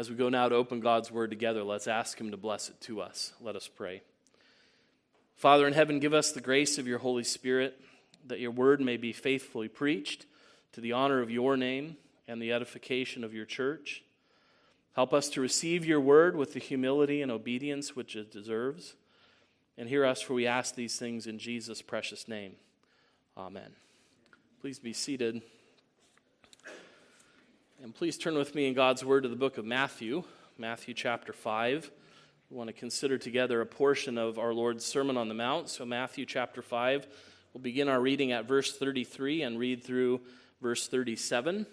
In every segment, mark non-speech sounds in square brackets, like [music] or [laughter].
As we go now to open God's word together, let's ask Him to bless it to us. Let us pray. Father in heaven, give us the grace of your Holy Spirit that your word may be faithfully preached to the honor of your name and the edification of your church. Help us to receive your word with the humility and obedience which it deserves. And hear us, for we ask these things in Jesus' precious name. Amen. Please be seated. And please turn with me in God's Word to the book of Matthew, Matthew chapter 5. We want to consider together a portion of our Lord's Sermon on the Mount. So, Matthew chapter 5, we'll begin our reading at verse 33 and read through verse 37.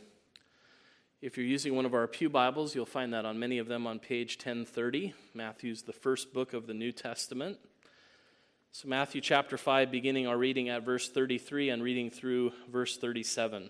If you're using one of our Pew Bibles, you'll find that on many of them on page 1030. Matthew's the first book of the New Testament. So, Matthew chapter 5, beginning our reading at verse 33 and reading through verse 37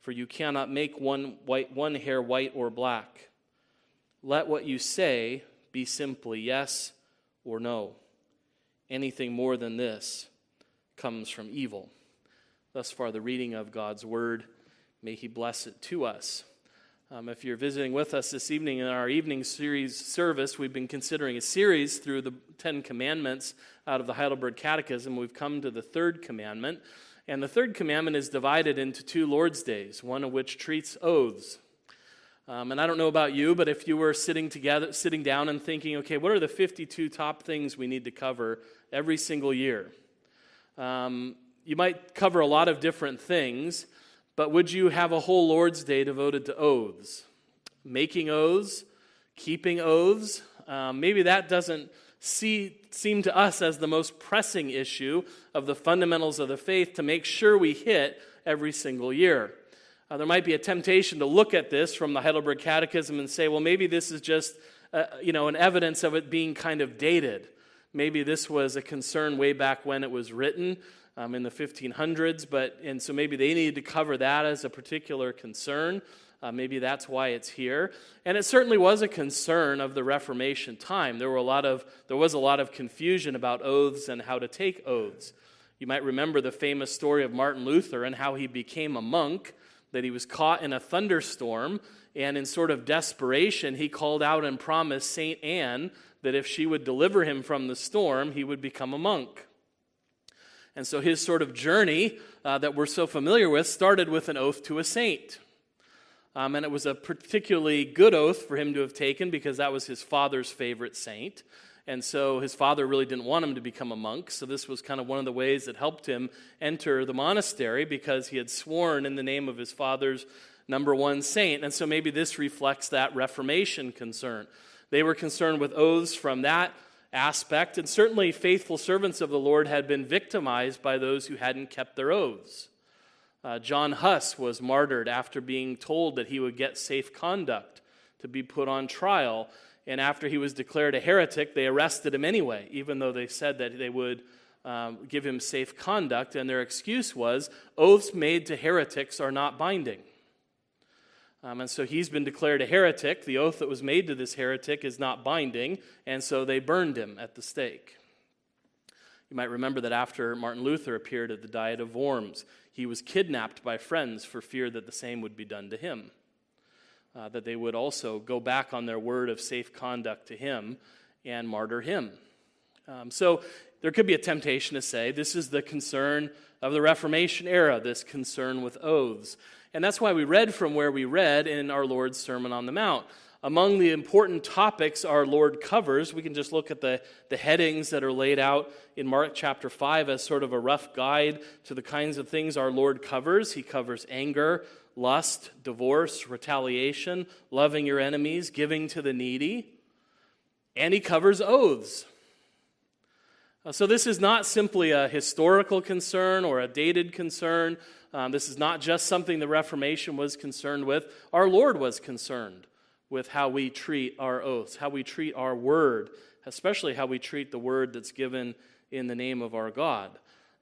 for you cannot make one, white, one hair white or black. Let what you say be simply yes or no. Anything more than this comes from evil. Thus far, the reading of God's word. May He bless it to us. Um, if you're visiting with us this evening in our evening series service, we've been considering a series through the Ten Commandments out of the Heidelberg Catechism. We've come to the third commandment. And the third commandment is divided into two Lord's days, one of which treats oaths. Um, and I don't know about you, but if you were sitting together, sitting down and thinking, okay, what are the 52 top things we need to cover every single year? Um, you might cover a lot of different things, but would you have a whole Lord's Day devoted to oaths? Making oaths, keeping oaths? Um, maybe that doesn't see, seem to us as the most pressing issue of the fundamentals of the faith to make sure we hit every single year. Uh, there might be a temptation to look at this from the Heidelberg Catechism and say, well, maybe this is just uh, you know, an evidence of it being kind of dated. Maybe this was a concern way back when it was written um, in the 1500s, but and so maybe they needed to cover that as a particular concern. Uh, maybe that's why it's here. And it certainly was a concern of the Reformation time. There, were a lot of, there was a lot of confusion about oaths and how to take oaths. You might remember the famous story of Martin Luther and how he became a monk, that he was caught in a thunderstorm, and in sort of desperation, he called out and promised St. Anne that if she would deliver him from the storm, he would become a monk. And so his sort of journey uh, that we're so familiar with started with an oath to a saint. Um, and it was a particularly good oath for him to have taken because that was his father's favorite saint. And so his father really didn't want him to become a monk. So this was kind of one of the ways that helped him enter the monastery because he had sworn in the name of his father's number one saint. And so maybe this reflects that Reformation concern. They were concerned with oaths from that aspect. And certainly faithful servants of the Lord had been victimized by those who hadn't kept their oaths. Uh, John Huss was martyred after being told that he would get safe conduct to be put on trial. And after he was declared a heretic, they arrested him anyway, even though they said that they would um, give him safe conduct. And their excuse was oaths made to heretics are not binding. Um, and so he's been declared a heretic. The oath that was made to this heretic is not binding, and so they burned him at the stake. You might remember that after Martin Luther appeared at the Diet of Worms, he was kidnapped by friends for fear that the same would be done to him. Uh, that they would also go back on their word of safe conduct to him and martyr him. Um, so there could be a temptation to say this is the concern of the Reformation era, this concern with oaths. And that's why we read from where we read in our Lord's Sermon on the Mount. Among the important topics our Lord covers, we can just look at the, the headings that are laid out in Mark chapter 5 as sort of a rough guide to the kinds of things our Lord covers. He covers anger, lust, divorce, retaliation, loving your enemies, giving to the needy, and he covers oaths. Uh, so, this is not simply a historical concern or a dated concern. Um, this is not just something the Reformation was concerned with. Our Lord was concerned with how we treat our oaths, how we treat our word, especially how we treat the word that's given in the name of our God.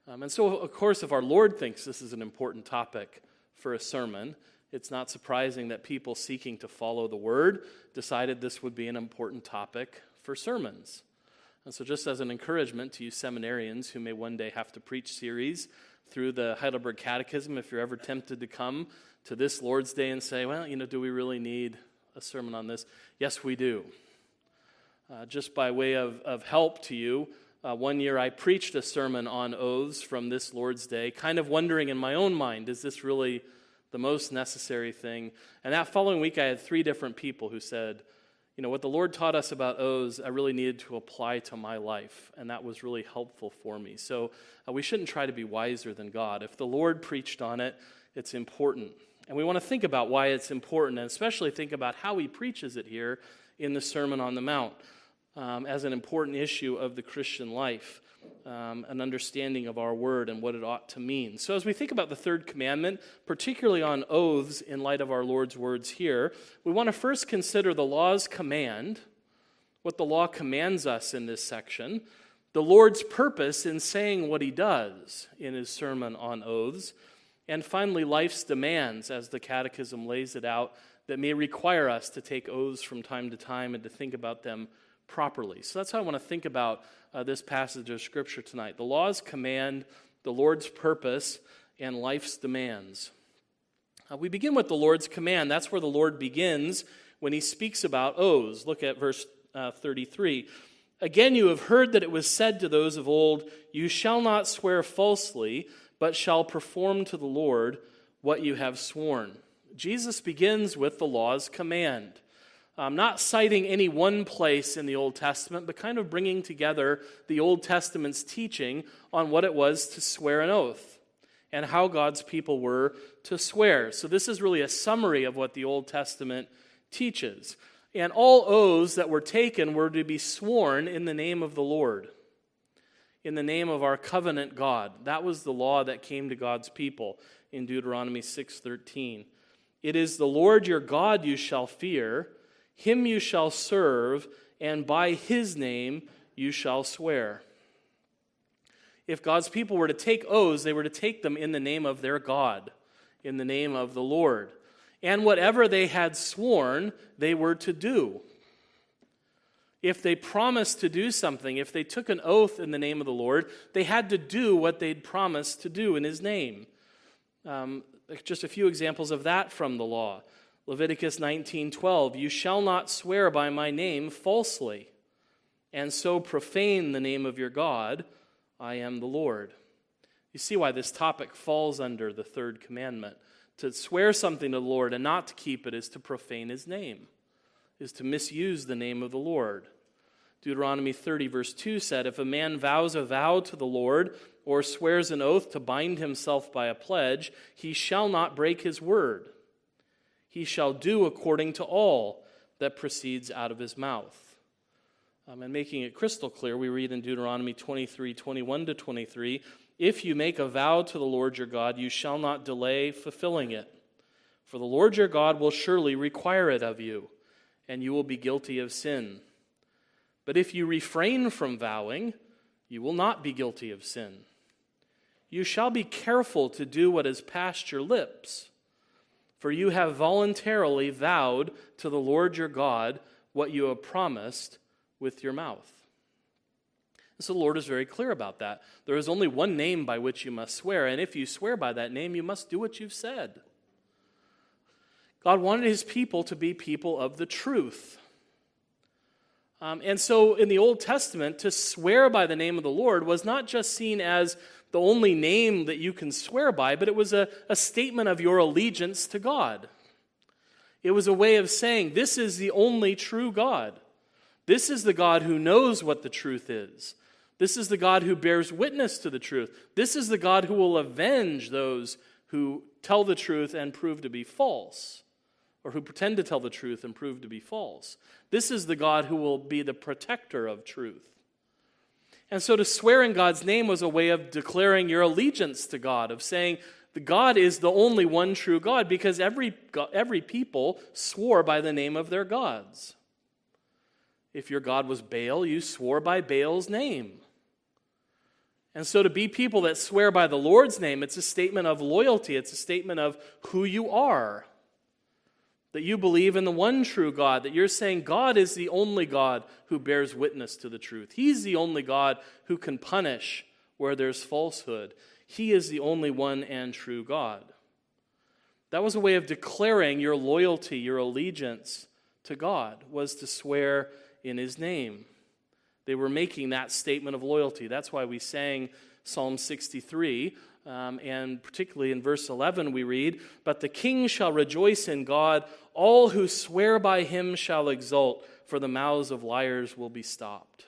Um, and so, of course, if our Lord thinks this is an important topic for a sermon, it's not surprising that people seeking to follow the word decided this would be an important topic for sermons. And so, just as an encouragement to you seminarians who may one day have to preach series through the Heidelberg Catechism, if you're ever tempted to come to this Lord's Day and say, well, you know, do we really need a sermon on this? Yes, we do. Uh, just by way of, of help to you, uh, one year I preached a sermon on oaths from this Lord's Day, kind of wondering in my own mind, is this really the most necessary thing? And that following week, I had three different people who said, you know, what the Lord taught us about oaths, I really needed to apply to my life, and that was really helpful for me. So uh, we shouldn't try to be wiser than God. If the Lord preached on it, it's important. And we want to think about why it's important, and especially think about how he preaches it here in the Sermon on the Mount um, as an important issue of the Christian life um, an understanding of our word and what it ought to mean. So, as we think about the third commandment, particularly on oaths in light of our Lord's words here, we want to first consider the law's command, what the law commands us in this section, the Lord's purpose in saying what he does in his sermon on oaths, and finally, life's demands as the Catechism lays it out that may require us to take oaths from time to time and to think about them properly. So that's how I want to think about uh, this passage of Scripture tonight the law's command, the Lord's purpose, and life's demands. Uh, we begin with the Lord's command. That's where the Lord begins when he speaks about oaths. Look at verse uh, 33. Again, you have heard that it was said to those of old, You shall not swear falsely, but shall perform to the Lord what you have sworn. Jesus begins with the law's command. Um, not citing any one place in the Old Testament, but kind of bringing together the Old Testament's teaching on what it was to swear an oath and how God's people were to swear. So, this is really a summary of what the Old Testament teaches. And all oaths that were taken were to be sworn in the name of the Lord, in the name of our covenant God. That was the law that came to God's people in Deuteronomy 6:13. It is the Lord your God you shall fear him you shall serve, and by his name you shall swear. If God's people were to take oaths, they were to take them in the name of their God, in the name of the Lord. And whatever they had sworn, they were to do. If they promised to do something, if they took an oath in the name of the Lord, they had to do what they'd promised to do in his name. Um, just a few examples of that from the law. Leviticus 19:12 You shall not swear by my name falsely and so profane the name of your God I am the Lord. You see why this topic falls under the third commandment. To swear something to the Lord and not to keep it is to profane his name, is to misuse the name of the Lord. Deuteronomy 30, verse 2 said, If a man vows a vow to the Lord or swears an oath to bind himself by a pledge, he shall not break his word he shall do according to all that proceeds out of his mouth. Um, and making it crystal clear, we read in Deuteronomy 23 21 to 23 If you make a vow to the Lord your God, you shall not delay fulfilling it. For the Lord your God will surely require it of you, and you will be guilty of sin. But if you refrain from vowing, you will not be guilty of sin. You shall be careful to do what has passed your lips for you have voluntarily vowed to the Lord your God what you have promised with your mouth. And so the Lord is very clear about that. There is only one name by which you must swear, and if you swear by that name, you must do what you've said. God wanted his people to be people of the truth. Um, and so in the Old Testament, to swear by the name of the Lord was not just seen as the only name that you can swear by, but it was a, a statement of your allegiance to God. It was a way of saying, This is the only true God. This is the God who knows what the truth is. This is the God who bears witness to the truth. This is the God who will avenge those who tell the truth and prove to be false, or who pretend to tell the truth and prove to be false. This is the God who will be the protector of truth. And so to swear in God's name was a way of declaring your allegiance to God, of saying, God is the only one true God because every, every people swore by the name of their gods. If your God was Baal, you swore by Baal's name. And so to be people that swear by the Lord's name, it's a statement of loyalty, it's a statement of who you are. That you believe in the one true God, that you're saying God is the only God who bears witness to the truth. He's the only God who can punish where there's falsehood. He is the only one and true God. That was a way of declaring your loyalty, your allegiance to God, was to swear in his name. They were making that statement of loyalty. That's why we sang Psalm 63. Um, and particularly in verse 11, we read, But the king shall rejoice in God, all who swear by him shall exult, for the mouths of liars will be stopped.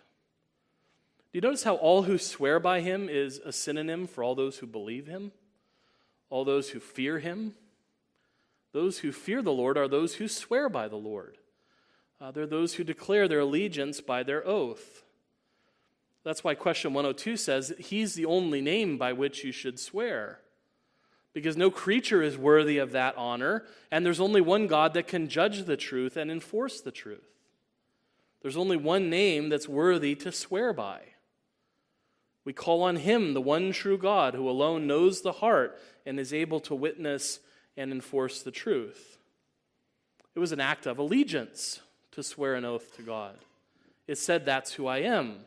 Do you notice how all who swear by him is a synonym for all those who believe him? All those who fear him? Those who fear the Lord are those who swear by the Lord. Uh, they're those who declare their allegiance by their oath. That's why question 102 says he's the only name by which you should swear. Because no creature is worthy of that honor, and there's only one God that can judge the truth and enforce the truth. There's only one name that's worthy to swear by. We call on him, the one true God, who alone knows the heart and is able to witness and enforce the truth. It was an act of allegiance to swear an oath to God. It said, That's who I am.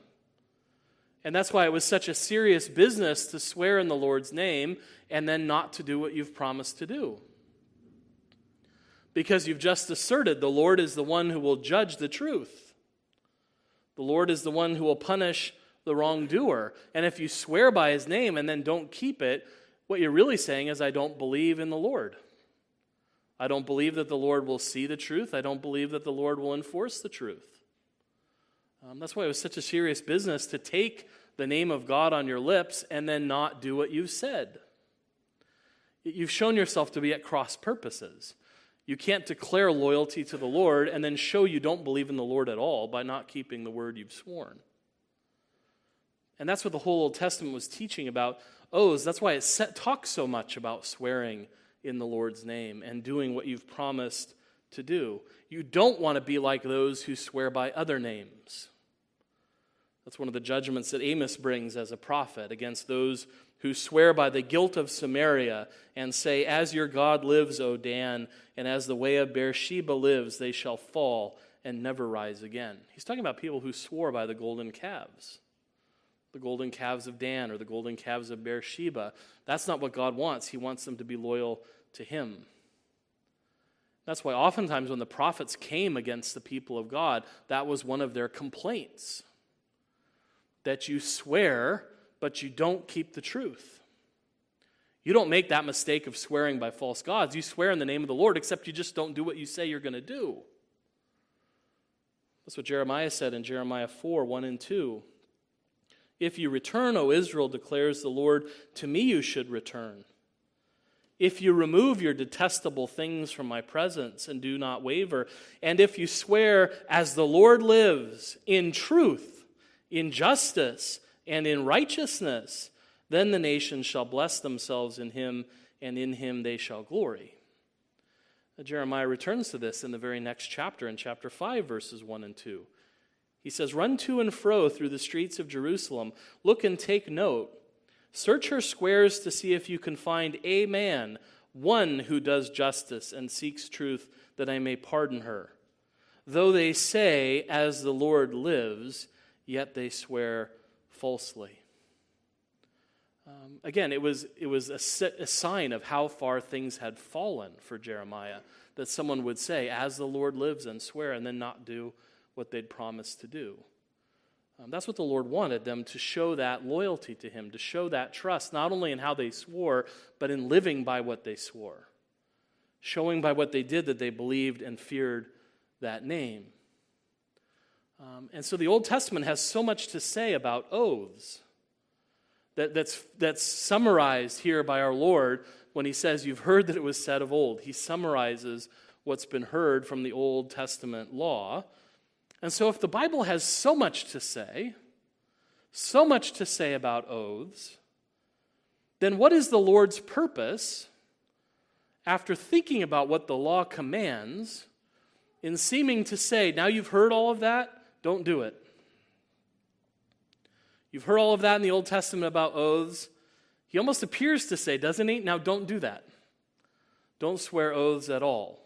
And that's why it was such a serious business to swear in the Lord's name and then not to do what you've promised to do. Because you've just asserted the Lord is the one who will judge the truth. The Lord is the one who will punish the wrongdoer. And if you swear by his name and then don't keep it, what you're really saying is, I don't believe in the Lord. I don't believe that the Lord will see the truth. I don't believe that the Lord will enforce the truth. Um, that's why it was such a serious business to take the name of God on your lips and then not do what you've said. You've shown yourself to be at cross purposes. You can't declare loyalty to the Lord and then show you don't believe in the Lord at all by not keeping the word you've sworn. And that's what the whole Old Testament was teaching about oaths. That's why it set, talks so much about swearing in the Lord's name and doing what you've promised to do. You don't want to be like those who swear by other names. That's one of the judgments that Amos brings as a prophet against those who swear by the guilt of Samaria and say, As your God lives, O Dan, and as the way of Beersheba lives, they shall fall and never rise again. He's talking about people who swore by the golden calves, the golden calves of Dan or the golden calves of Beersheba. That's not what God wants. He wants them to be loyal to Him. That's why oftentimes when the prophets came against the people of God, that was one of their complaints that you swear, but you don't keep the truth. You don't make that mistake of swearing by false gods. You swear in the name of the Lord, except you just don't do what you say you're going to do. That's what Jeremiah said in Jeremiah 4 1 and 2. If you return, O Israel, declares the Lord, to me you should return. If you remove your detestable things from my presence and do not waver, and if you swear, as the Lord lives, in truth, in justice and in righteousness, then the nations shall bless themselves in him, and in him they shall glory. Now, Jeremiah returns to this in the very next chapter, in chapter 5, verses 1 and 2. He says, Run to and fro through the streets of Jerusalem, look and take note. Search her squares to see if you can find a man, one who does justice and seeks truth, that I may pardon her. Though they say, As the Lord lives, yet they swear falsely. Um, again, it was, it was a, a sign of how far things had fallen for Jeremiah that someone would say, As the Lord lives, and swear, and then not do what they'd promised to do. Um, that's what the Lord wanted them to show that loyalty to Him, to show that trust, not only in how they swore, but in living by what they swore, showing by what they did that they believed and feared that name. Um, and so the Old Testament has so much to say about oaths that, that's, that's summarized here by our Lord when he says, You've heard that it was said of old. He summarizes what's been heard from the Old Testament law. And so, if the Bible has so much to say, so much to say about oaths, then what is the Lord's purpose after thinking about what the law commands in seeming to say, now you've heard all of that, don't do it? You've heard all of that in the Old Testament about oaths. He almost appears to say, doesn't he? Now don't do that. Don't swear oaths at all.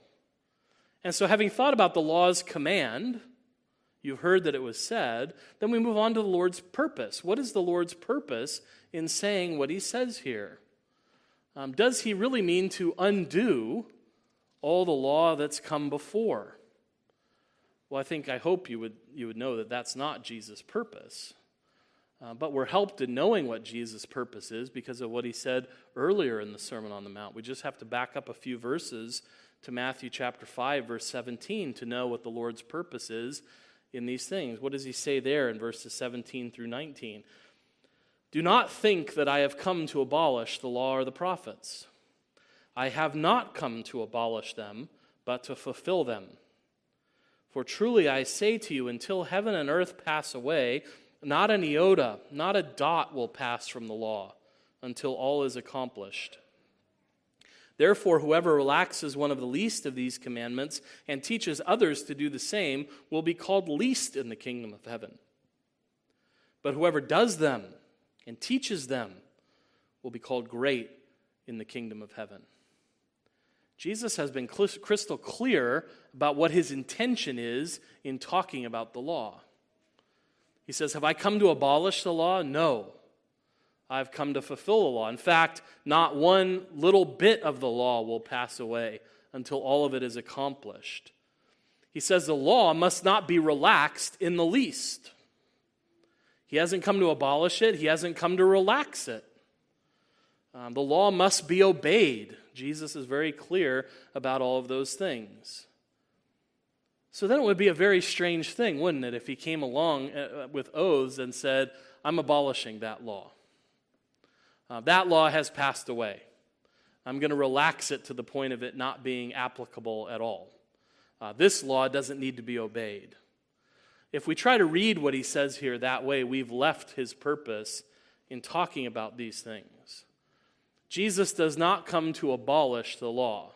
And so, having thought about the law's command, you've heard that it was said, then we move on to the Lord's purpose. What is the Lord's purpose in saying what he says here? Um, does he really mean to undo all the law that's come before? Well, I think, I hope you would, you would know that that's not Jesus' purpose. Uh, but we're helped in knowing what Jesus' purpose is because of what he said earlier in the Sermon on the Mount. We just have to back up a few verses to Matthew chapter 5, verse 17, to know what the Lord's purpose is in these things. What does he say there in verses 17 through 19? Do not think that I have come to abolish the law or the prophets. I have not come to abolish them, but to fulfill them. For truly I say to you, until heaven and earth pass away, not an iota, not a dot will pass from the law until all is accomplished. Therefore, whoever relaxes one of the least of these commandments and teaches others to do the same will be called least in the kingdom of heaven. But whoever does them and teaches them will be called great in the kingdom of heaven. Jesus has been crystal clear about what his intention is in talking about the law. He says, Have I come to abolish the law? No. I've come to fulfill the law. In fact, not one little bit of the law will pass away until all of it is accomplished. He says the law must not be relaxed in the least. He hasn't come to abolish it, he hasn't come to relax it. Um, the law must be obeyed. Jesus is very clear about all of those things. So then it would be a very strange thing, wouldn't it, if he came along uh, uh, with oaths and said, I'm abolishing that law. Uh, that law has passed away. I'm going to relax it to the point of it not being applicable at all. Uh, this law doesn't need to be obeyed. If we try to read what he says here that way, we've left his purpose in talking about these things. Jesus does not come to abolish the law.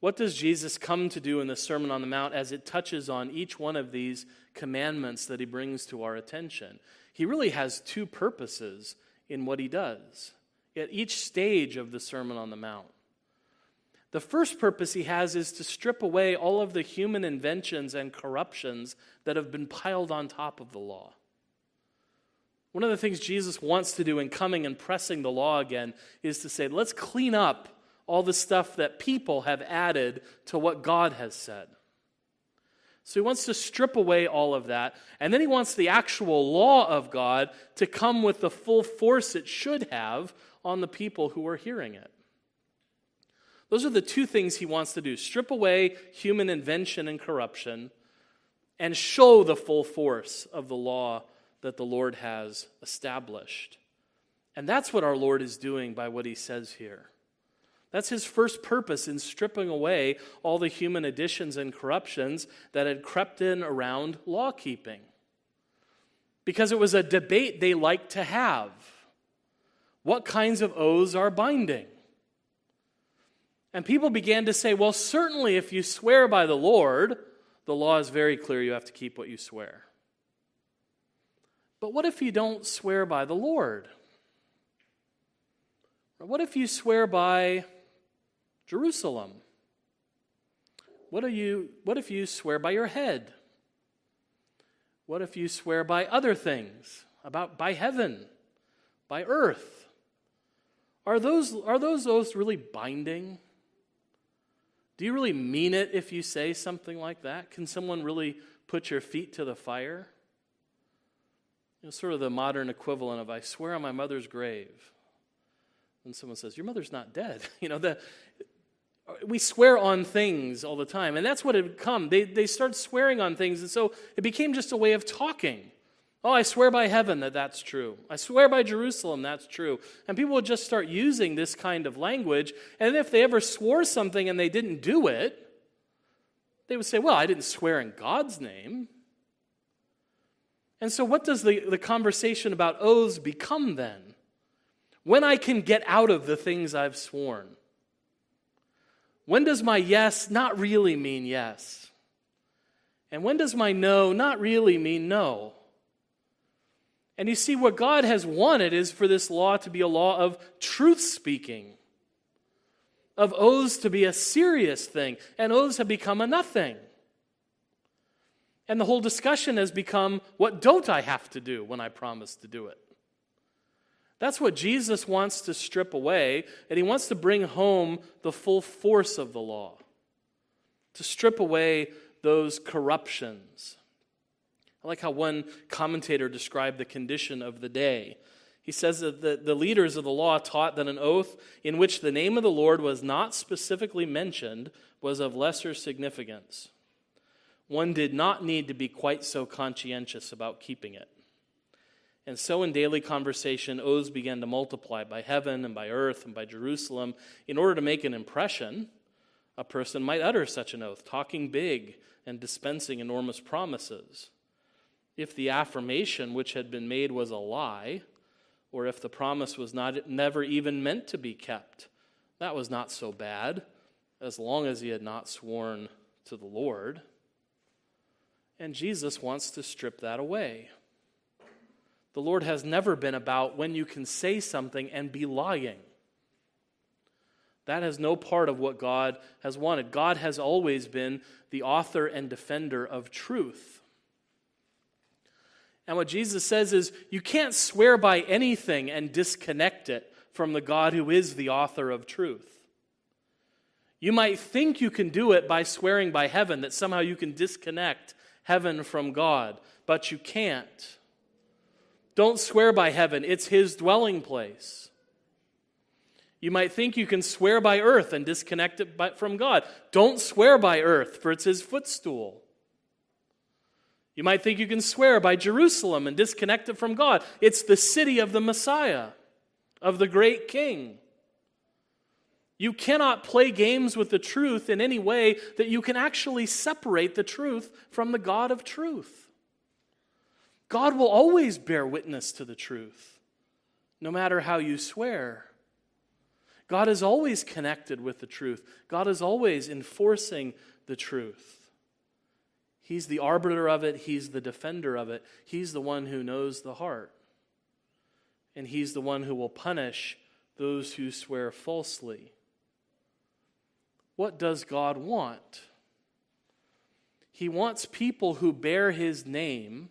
What does Jesus come to do in the Sermon on the Mount as it touches on each one of these commandments that he brings to our attention? He really has two purposes in what he does at each stage of the Sermon on the Mount. The first purpose he has is to strip away all of the human inventions and corruptions that have been piled on top of the law. One of the things Jesus wants to do in coming and pressing the law again is to say, let's clean up all the stuff that people have added to what God has said. So he wants to strip away all of that. And then he wants the actual law of God to come with the full force it should have on the people who are hearing it. Those are the two things he wants to do strip away human invention and corruption, and show the full force of the law that the Lord has established. And that's what our Lord is doing by what he says here. That's his first purpose in stripping away all the human additions and corruptions that had crept in around law keeping. Because it was a debate they liked to have. What kinds of oaths are binding? And people began to say, well, certainly if you swear by the Lord, the law is very clear you have to keep what you swear. But what if you don't swear by the Lord? what if you swear by Jerusalem? What, are you, what if you swear by your head? What if you swear by other things, about by heaven, by earth? Are those, are those oaths really binding? Do you really mean it if you say something like that? Can someone really put your feet to the fire? You know, sort of the modern equivalent of I swear on my mother's grave. And someone says, Your mother's not dead. [laughs] You know, the, we swear on things all the time. And that's what it come. They, they start swearing on things. And so it became just a way of talking. Oh, I swear by heaven that that's true. I swear by Jerusalem that's true. And people would just start using this kind of language. And if they ever swore something and they didn't do it, they would say, Well, I didn't swear in God's name. And so, what does the, the conversation about oaths become then? When I can get out of the things I've sworn. When does my yes not really mean yes? And when does my no not really mean no? And you see, what God has wanted is for this law to be a law of truth speaking, of oaths to be a serious thing, and oaths have become a nothing. And the whole discussion has become what don't I have to do when I promise to do it? That's what Jesus wants to strip away, and he wants to bring home the full force of the law, to strip away those corruptions. I like how one commentator described the condition of the day. He says that the, the leaders of the law taught that an oath in which the name of the Lord was not specifically mentioned was of lesser significance. One did not need to be quite so conscientious about keeping it. And so, in daily conversation, oaths began to multiply by heaven and by earth and by Jerusalem. In order to make an impression, a person might utter such an oath, talking big and dispensing enormous promises if the affirmation which had been made was a lie, or if the promise was not never even meant to be kept. That was not so bad, as long as he had not sworn to the Lord. And Jesus wants to strip that away. The Lord has never been about when you can say something and be lying. That has no part of what God has wanted. God has always been the author and defender of truth. And what Jesus says is, you can't swear by anything and disconnect it from the God who is the author of truth. You might think you can do it by swearing by heaven, that somehow you can disconnect heaven from God, but you can't. Don't swear by heaven, it's His dwelling place. You might think you can swear by earth and disconnect it from God. Don't swear by earth, for it's His footstool. You might think you can swear by Jerusalem and disconnect it from God. It's the city of the Messiah, of the great king. You cannot play games with the truth in any way that you can actually separate the truth from the God of truth. God will always bear witness to the truth, no matter how you swear. God is always connected with the truth, God is always enforcing the truth. He's the arbiter of it, He's the defender of it, He's the one who knows the heart. And He's the one who will punish those who swear falsely. What does God want? He wants people who bear His name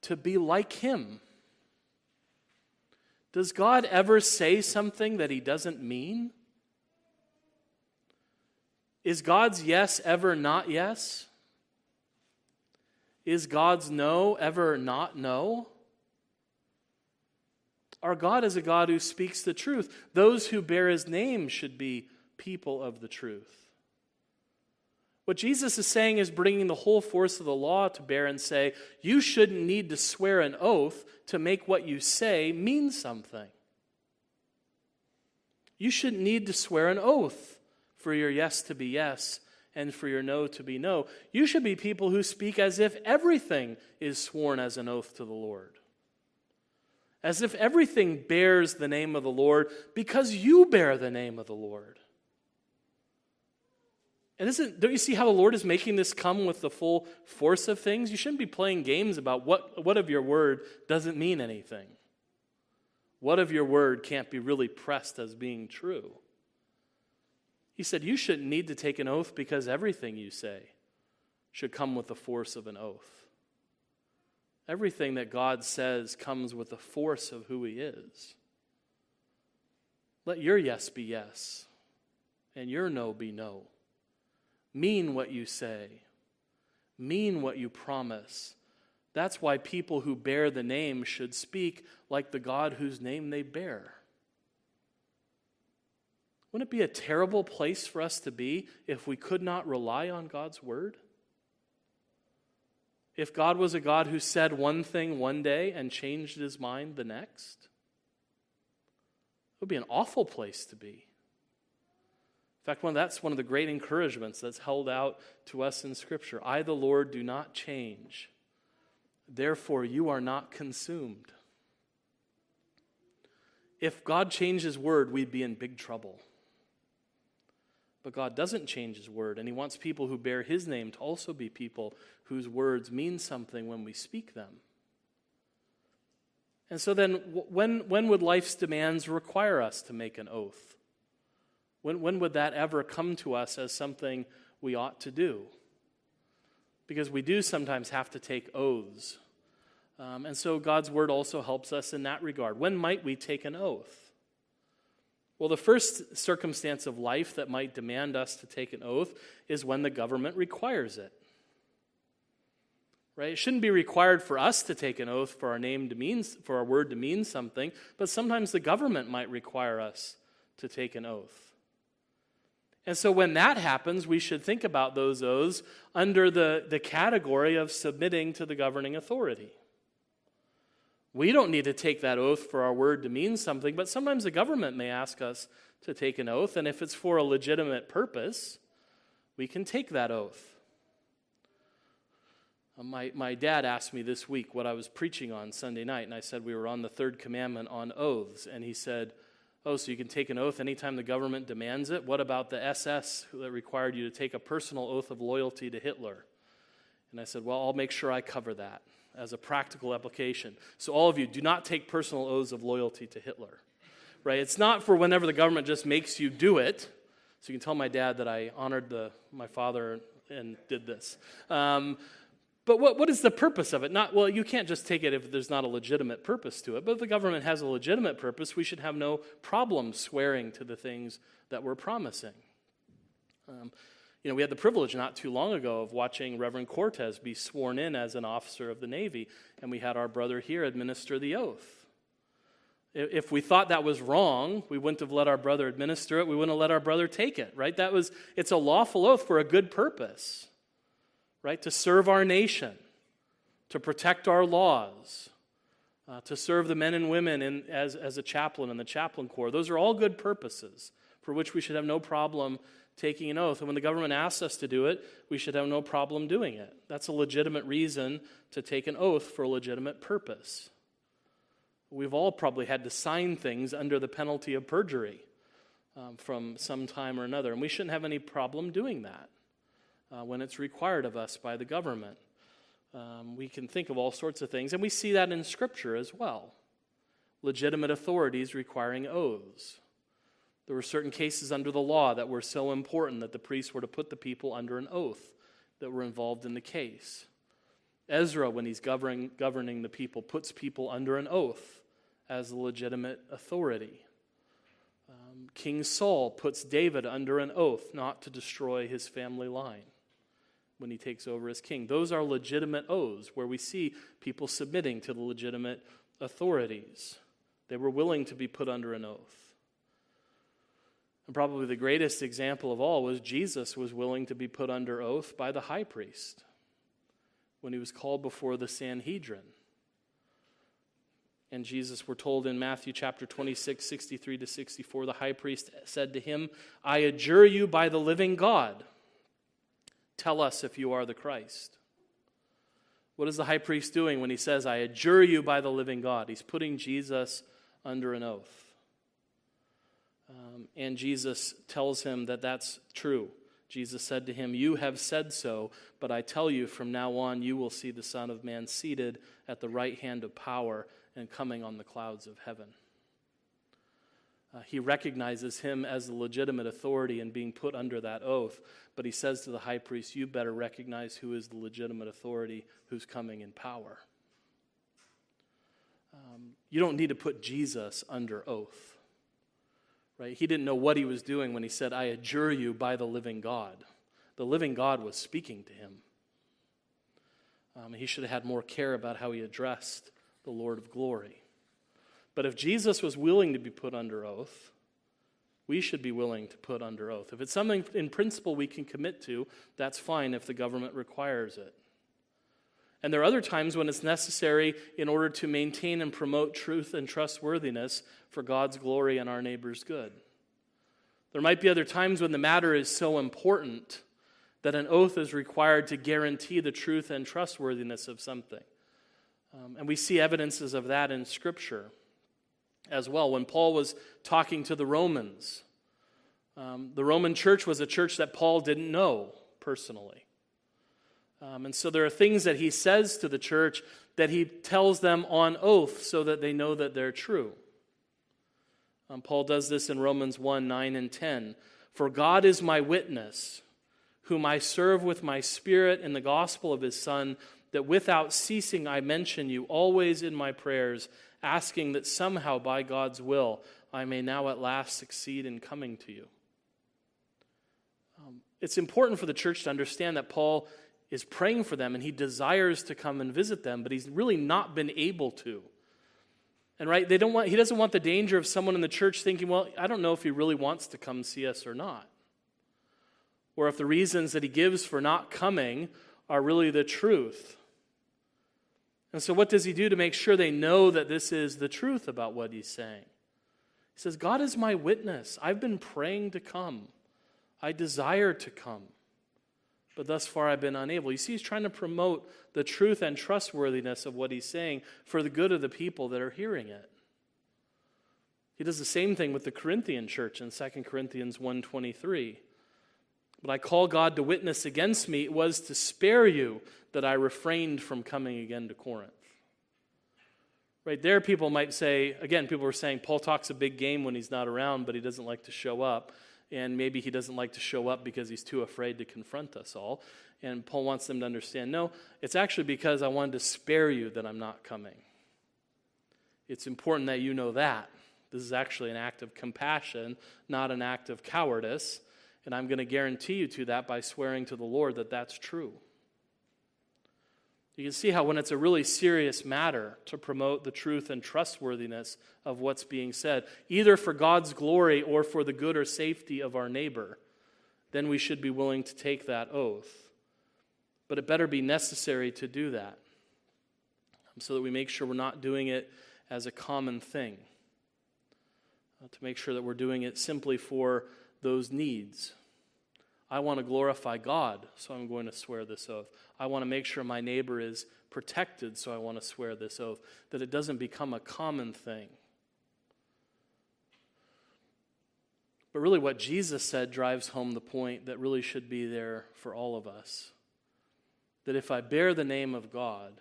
to be like Him. Does God ever say something that He doesn't mean? Is God's yes ever not yes? Is God's no ever not no? Our God is a God who speaks the truth. Those who bear his name should be people of the truth. What Jesus is saying is bringing the whole force of the law to bear and say, you shouldn't need to swear an oath to make what you say mean something. You shouldn't need to swear an oath for your yes to be yes and for your no to be no. You should be people who speak as if everything is sworn as an oath to the Lord. As if everything bears the name of the Lord because you bear the name of the Lord. And isn't, don't you see how the Lord is making this come with the full force of things? You shouldn't be playing games about what, what of your word doesn't mean anything. What of your word can't be really pressed as being true? He said, You shouldn't need to take an oath because everything you say should come with the force of an oath. Everything that God says comes with the force of who He is. Let your yes be yes, and your no be no. Mean what you say, mean what you promise. That's why people who bear the name should speak like the God whose name they bear. Wouldn't it be a terrible place for us to be if we could not rely on God's word? If God was a God who said one thing one day and changed his mind the next? It would be an awful place to be. In fact, one, that's one of the great encouragements that's held out to us in Scripture. I, the Lord, do not change. Therefore, you are not consumed. if God changed his word, we'd be in big trouble. But God doesn't change his word, and he wants people who bear his name to also be people whose words mean something when we speak them. And so then, when, when would life's demands require us to make an oath? When, when would that ever come to us as something we ought to do? Because we do sometimes have to take oaths. Um, and so God's word also helps us in that regard. When might we take an oath? Well, the first circumstance of life that might demand us to take an oath is when the government requires it. Right? It shouldn't be required for us to take an oath for our name to mean for our word to mean something, but sometimes the government might require us to take an oath. And so when that happens, we should think about those oaths under the, the category of submitting to the governing authority. We don't need to take that oath for our word to mean something, but sometimes the government may ask us to take an oath, and if it's for a legitimate purpose, we can take that oath. Uh, my, my dad asked me this week what I was preaching on Sunday night, and I said we were on the third commandment on oaths. And he said, Oh, so you can take an oath anytime the government demands it? What about the SS that required you to take a personal oath of loyalty to Hitler? And I said, Well, I'll make sure I cover that as a practical application. So, all of you, do not take personal oaths of loyalty to Hitler. Right? It's not for whenever the government just makes you do it. So, you can tell my dad that I honored the, my father and did this. Um, but what, what is the purpose of it? Not, well, you can't just take it if there's not a legitimate purpose to it. But if the government has a legitimate purpose, we should have no problem swearing to the things that we're promising. Um, you know, we had the privilege not too long ago of watching Reverend Cortez be sworn in as an officer of the Navy, and we had our brother here administer the oath. If we thought that was wrong, we wouldn't have let our brother administer it. We wouldn't have let our brother take it, right? That was, it's a lawful oath for a good purpose, right? To serve our nation, to protect our laws, uh, to serve the men and women in, as, as a chaplain in the chaplain corps. Those are all good purposes for which we should have no problem taking an oath. And when the government asks us to do it, we should have no problem doing it. That's a legitimate reason to take an oath for a legitimate purpose. We've all probably had to sign things under the penalty of perjury um, from some time or another, and we shouldn't have any problem doing that uh, when it's required of us by the government. Um, we can think of all sorts of things, and we see that in Scripture as well. Legitimate authorities requiring oaths. There were certain cases under the law that were so important that the priests were to put the people under an oath that were involved in the case. Ezra, when he's governing, governing the people, puts people under an oath as a legitimate authority. Um, King Saul puts David under an oath not to destroy his family line when he takes over as king. Those are legitimate oaths where we see people submitting to the legitimate authorities. They were willing to be put under an oath. And probably the greatest example of all was Jesus was willing to be put under oath by the high priest when he was called before the Sanhedrin. And Jesus, we're told in Matthew chapter 26, 63 to 64, the high priest said to him, I adjure you by the living God, tell us if you are the Christ. What is the high priest doing when he says, I adjure you by the living God? He's putting Jesus under an oath. Um, and Jesus tells him that that's true. Jesus said to him, You have said so, but I tell you, from now on you will see the Son of Man seated at the right hand of power and coming on the clouds of heaven. Uh, he recognizes him as the legitimate authority and being put under that oath, but he says to the high priest, You better recognize who is the legitimate authority who's coming in power. Um, you don't need to put Jesus under oath. Right? He didn't know what he was doing when he said, I adjure you by the living God. The living God was speaking to him. Um, he should have had more care about how he addressed the Lord of glory. But if Jesus was willing to be put under oath, we should be willing to put under oath. If it's something in principle we can commit to, that's fine if the government requires it. And there are other times when it's necessary in order to maintain and promote truth and trustworthiness for God's glory and our neighbor's good. There might be other times when the matter is so important that an oath is required to guarantee the truth and trustworthiness of something. Um, and we see evidences of that in Scripture. As well. When Paul was talking to the Romans, um, the Roman church was a church that Paul didn't know personally. Um, and so there are things that he says to the church that he tells them on oath so that they know that they're true. Um, Paul does this in Romans 1 9 and 10. For God is my witness, whom I serve with my spirit in the gospel of his Son, that without ceasing I mention you always in my prayers, asking that somehow by God's will I may now at last succeed in coming to you. Um, it's important for the church to understand that Paul is praying for them and he desires to come and visit them, but he's really not been able to. And right, they don't want, he doesn't want the danger of someone in the church thinking, well, I don't know if he really wants to come see us or not. Or if the reasons that he gives for not coming are really the truth. And so, what does he do to make sure they know that this is the truth about what he's saying? He says, God is my witness. I've been praying to come, I desire to come but thus far I've been unable. You see, he's trying to promote the truth and trustworthiness of what he's saying for the good of the people that are hearing it. He does the same thing with the Corinthian church in 2 Corinthians 1:23. But I call God to witness against me it was to spare you that I refrained from coming again to Corinth. Right there, people might say, again, people were saying Paul talks a big game when he's not around, but he doesn't like to show up and maybe he doesn't like to show up because he's too afraid to confront us all. And Paul wants them to understand no, it's actually because I wanted to spare you that I'm not coming. It's important that you know that. This is actually an act of compassion, not an act of cowardice. And I'm going to guarantee you to that by swearing to the Lord that that's true. You can see how, when it's a really serious matter to promote the truth and trustworthiness of what's being said, either for God's glory or for the good or safety of our neighbor, then we should be willing to take that oath. But it better be necessary to do that so that we make sure we're not doing it as a common thing, uh, to make sure that we're doing it simply for those needs. I want to glorify God, so I'm going to swear this oath. I want to make sure my neighbor is protected, so I want to swear this oath, that it doesn't become a common thing. But really, what Jesus said drives home the point that really should be there for all of us. That if I bear the name of God,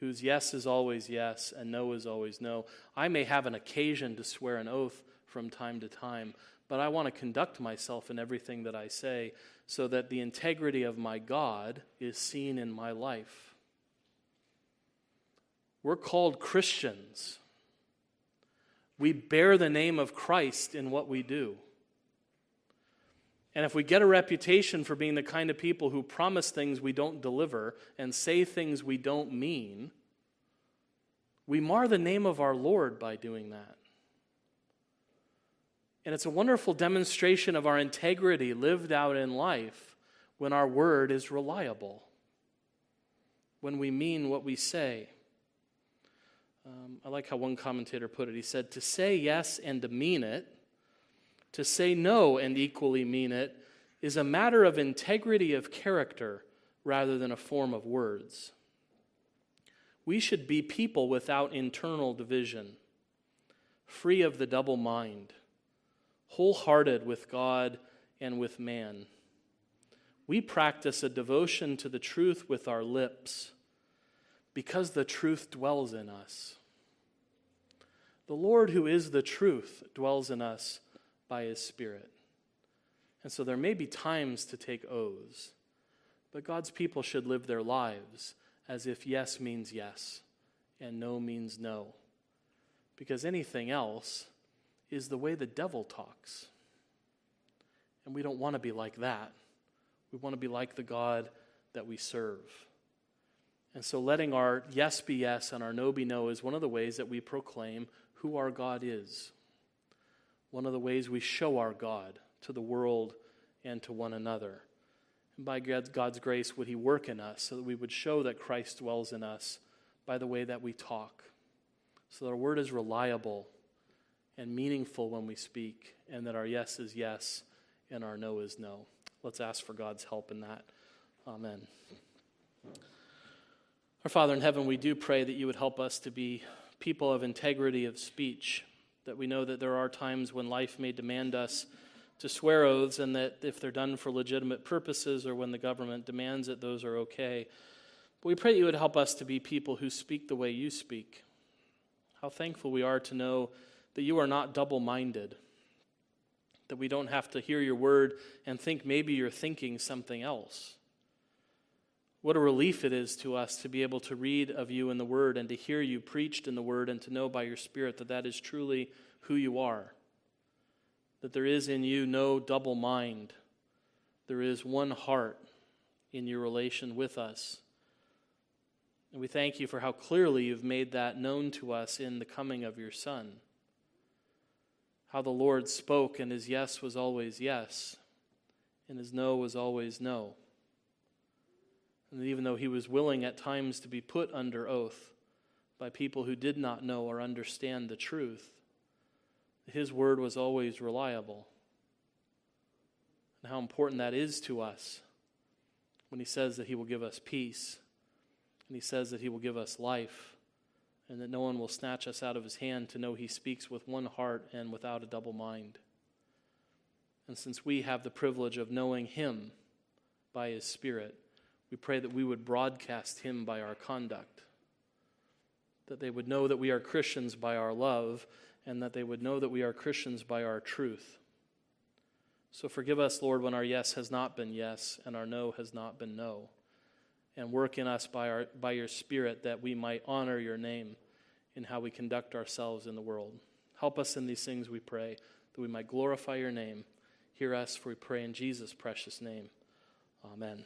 whose yes is always yes and no is always no, I may have an occasion to swear an oath from time to time, but I want to conduct myself in everything that I say so that the integrity of my God is seen in my life. We're called Christians. We bear the name of Christ in what we do. And if we get a reputation for being the kind of people who promise things we don't deliver and say things we don't mean, we mar the name of our Lord by doing that. And it's a wonderful demonstration of our integrity lived out in life when our word is reliable, when we mean what we say. Um, I like how one commentator put it. He said, To say yes and to mean it, to say no and equally mean it, is a matter of integrity of character rather than a form of words. We should be people without internal division, free of the double mind wholehearted with God and with man. We practice a devotion to the truth with our lips because the truth dwells in us. The Lord, who is the truth, dwells in us by his Spirit. And so there may be times to take oaths, but God's people should live their lives as if yes means yes and no means no. Because anything else is the way the devil talks. And we don't want to be like that. We want to be like the God that we serve. And so letting our yes be yes and our no be no is one of the ways that we proclaim who our God is. One of the ways we show our God to the world and to one another. And by God's grace, would He work in us so that we would show that Christ dwells in us by the way that we talk, so that our word is reliable and meaningful when we speak, and that our yes is yes and our no is no. Let's ask for God's help in that. Amen. Our Father in heaven, we do pray that you would help us to be people of integrity of speech, that we know that there are times when life may demand us to swear oaths, and that if they're done for legitimate purposes or when the government demands it, those are okay. But we pray that you would help us to be people who speak the way you speak. How thankful we are to know that you are not double minded, that we don't have to hear your word and think maybe you're thinking something else. What a relief it is to us to be able to read of you in the Word and to hear you preached in the Word and to know by your Spirit that that is truly who you are. That there is in you no double mind. There is one heart in your relation with us. And we thank you for how clearly you've made that known to us in the coming of your Son. How the Lord spoke, and his yes was always yes, and his no was always no. And even though he was willing at times to be put under oath by people who did not know or understand the truth, his word was always reliable. And how important that is to us when he says that he will give us peace and he says that he will give us life and that no one will snatch us out of his hand to know he speaks with one heart and without a double mind. And since we have the privilege of knowing him by his Spirit, we pray that we would broadcast him by our conduct, that they would know that we are Christians by our love, and that they would know that we are Christians by our truth. So forgive us, Lord, when our yes has not been yes and our no has not been no and work in us by, our, by your Spirit that we might honor your name in how we conduct ourselves in the world. Help us in these things, we pray, that we might glorify your name. Hear us, for we pray in Jesus' precious name. Amen.